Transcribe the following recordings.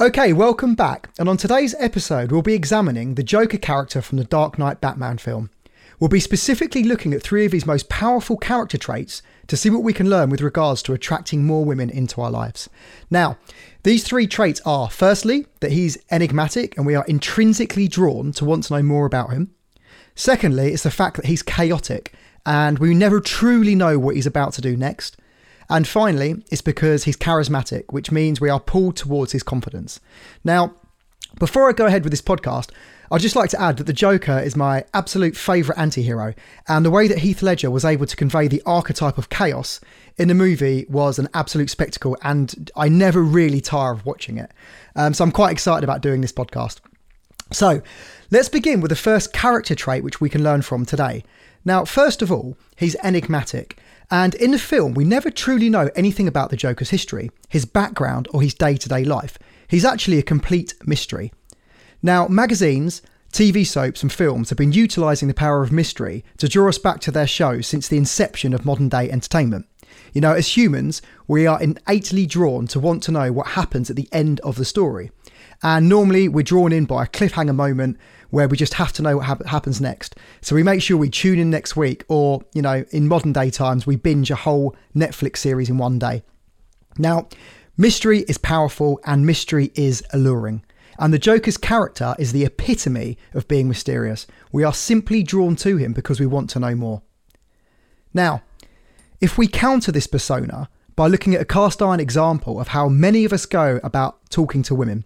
Okay, welcome back. And on today's episode, we'll be examining the Joker character from the Dark Knight Batman film. We'll be specifically looking at three of his most powerful character traits to see what we can learn with regards to attracting more women into our lives. Now, these three traits are firstly, that he's enigmatic and we are intrinsically drawn to want to know more about him. Secondly, it's the fact that he's chaotic and we never truly know what he's about to do next. And finally, it's because he's charismatic, which means we are pulled towards his confidence. Now, before I go ahead with this podcast, I'd just like to add that the Joker is my absolute favourite anti hero, and the way that Heath Ledger was able to convey the archetype of chaos in the movie was an absolute spectacle, and I never really tire of watching it. Um, so I'm quite excited about doing this podcast. So let's begin with the first character trait which we can learn from today. Now, first of all, he's enigmatic. And in the film, we never truly know anything about the Joker's history, his background, or his day to day life. He's actually a complete mystery. Now, magazines, TV soaps, and films have been utilising the power of mystery to draw us back to their shows since the inception of modern day entertainment. You know, as humans, we are innately drawn to want to know what happens at the end of the story. And normally we're drawn in by a cliffhanger moment where we just have to know what ha- happens next. So we make sure we tune in next week, or, you know, in modern day times, we binge a whole Netflix series in one day. Now, mystery is powerful and mystery is alluring. And the Joker's character is the epitome of being mysterious. We are simply drawn to him because we want to know more. Now, if we counter this persona by looking at a cast iron example of how many of us go about talking to women,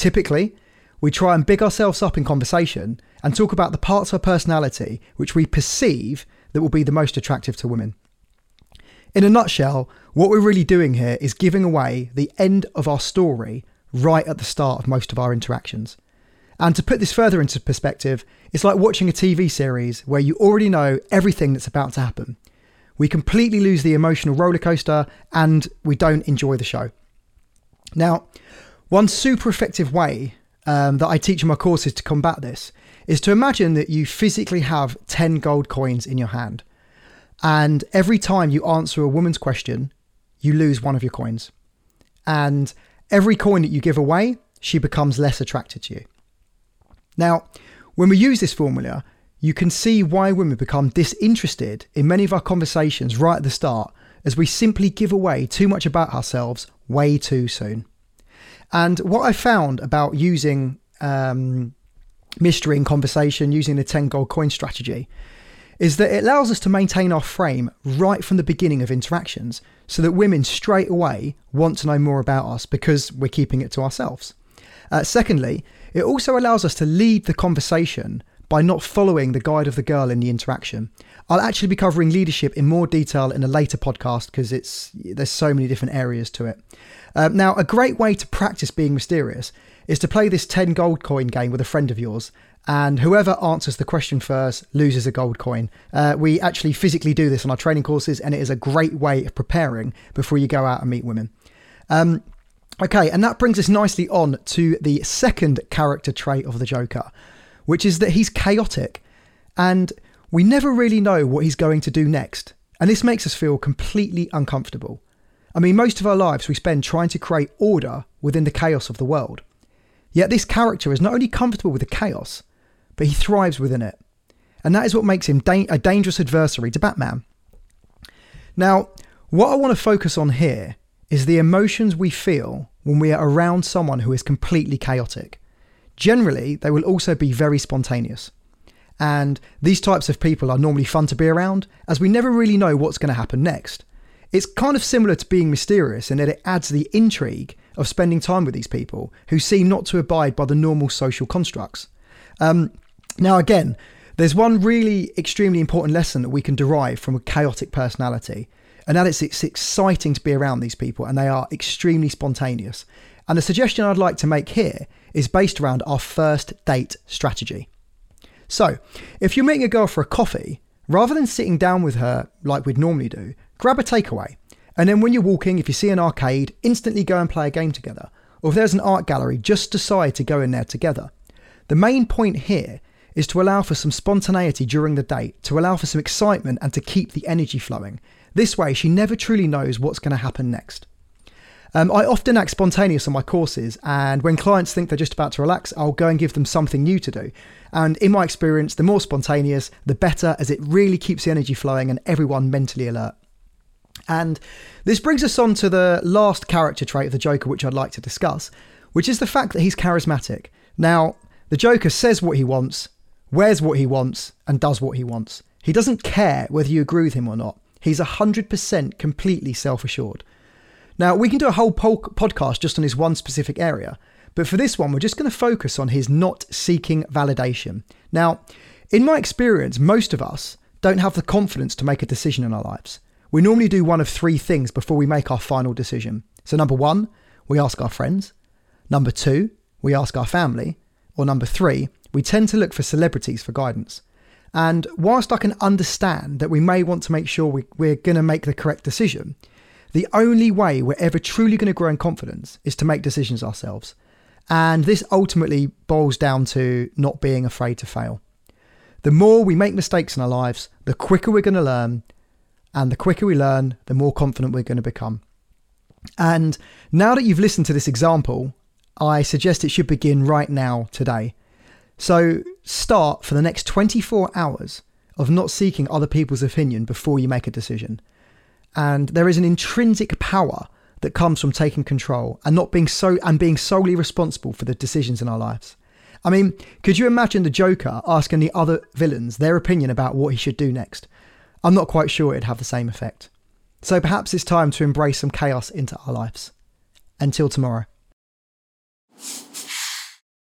typically we try and big ourselves up in conversation and talk about the parts of our personality which we perceive that will be the most attractive to women. In a nutshell, what we're really doing here is giving away the end of our story right at the start of most of our interactions. And to put this further into perspective, it's like watching a TV series where you already know everything that's about to happen. We completely lose the emotional roller coaster and we don't enjoy the show. Now, one super effective way um, that I teach in my courses to combat this is to imagine that you physically have 10 gold coins in your hand. And every time you answer a woman's question, you lose one of your coins. And every coin that you give away, she becomes less attracted to you. Now, when we use this formula, you can see why women become disinterested in many of our conversations right at the start as we simply give away too much about ourselves way too soon. And what I found about using um, mystery in conversation, using the 10 gold coin strategy, is that it allows us to maintain our frame right from the beginning of interactions so that women straight away want to know more about us because we're keeping it to ourselves. Uh, secondly, it also allows us to lead the conversation by not following the guide of the girl in the interaction. I'll actually be covering leadership in more detail in a later podcast because it's there's so many different areas to it. Uh, now, a great way to practice being mysterious is to play this 10 gold coin game with a friend of yours, and whoever answers the question first loses a gold coin. Uh, we actually physically do this on our training courses, and it is a great way of preparing before you go out and meet women. Um, okay, and that brings us nicely on to the second character trait of the Joker, which is that he's chaotic, and we never really know what he's going to do next. And this makes us feel completely uncomfortable. I mean, most of our lives we spend trying to create order within the chaos of the world. Yet this character is not only comfortable with the chaos, but he thrives within it. And that is what makes him da- a dangerous adversary to Batman. Now, what I want to focus on here is the emotions we feel when we are around someone who is completely chaotic. Generally, they will also be very spontaneous. And these types of people are normally fun to be around, as we never really know what's going to happen next. It's kind of similar to being mysterious in that it adds the intrigue of spending time with these people who seem not to abide by the normal social constructs. Um, now, again, there's one really extremely important lesson that we can derive from a chaotic personality, and that is it's exciting to be around these people and they are extremely spontaneous. And the suggestion I'd like to make here is based around our first date strategy. So, if you're meeting a girl for a coffee, rather than sitting down with her like we'd normally do, grab a takeaway. And then when you're walking, if you see an arcade, instantly go and play a game together. Or if there's an art gallery, just decide to go in there together. The main point here is to allow for some spontaneity during the date, to allow for some excitement and to keep the energy flowing. This way, she never truly knows what's going to happen next. Um, I often act spontaneous on my courses, and when clients think they're just about to relax, I'll go and give them something new to do. And in my experience, the more spontaneous, the better, as it really keeps the energy flowing and everyone mentally alert. And this brings us on to the last character trait of the Joker, which I'd like to discuss, which is the fact that he's charismatic. Now, the Joker says what he wants, wears what he wants, and does what he wants. He doesn't care whether you agree with him or not. He's 100% completely self assured. Now, we can do a whole podcast just on his one specific area, but for this one, we're just going to focus on his not seeking validation. Now, in my experience, most of us don't have the confidence to make a decision in our lives. We normally do one of three things before we make our final decision. So, number one, we ask our friends. Number two, we ask our family. Or number three, we tend to look for celebrities for guidance. And whilst I can understand that we may want to make sure we, we're going to make the correct decision, the only way we're ever truly going to grow in confidence is to make decisions ourselves. And this ultimately boils down to not being afraid to fail. The more we make mistakes in our lives, the quicker we're going to learn. And the quicker we learn, the more confident we're going to become. And now that you've listened to this example, I suggest it should begin right now, today. So start for the next 24 hours of not seeking other people's opinion before you make a decision. And there is an intrinsic power that comes from taking control and not being so and being solely responsible for the decisions in our lives. I mean, could you imagine the Joker asking the other villains their opinion about what he should do next? I'm not quite sure it'd have the same effect. So perhaps it's time to embrace some chaos into our lives. Until tomorrow.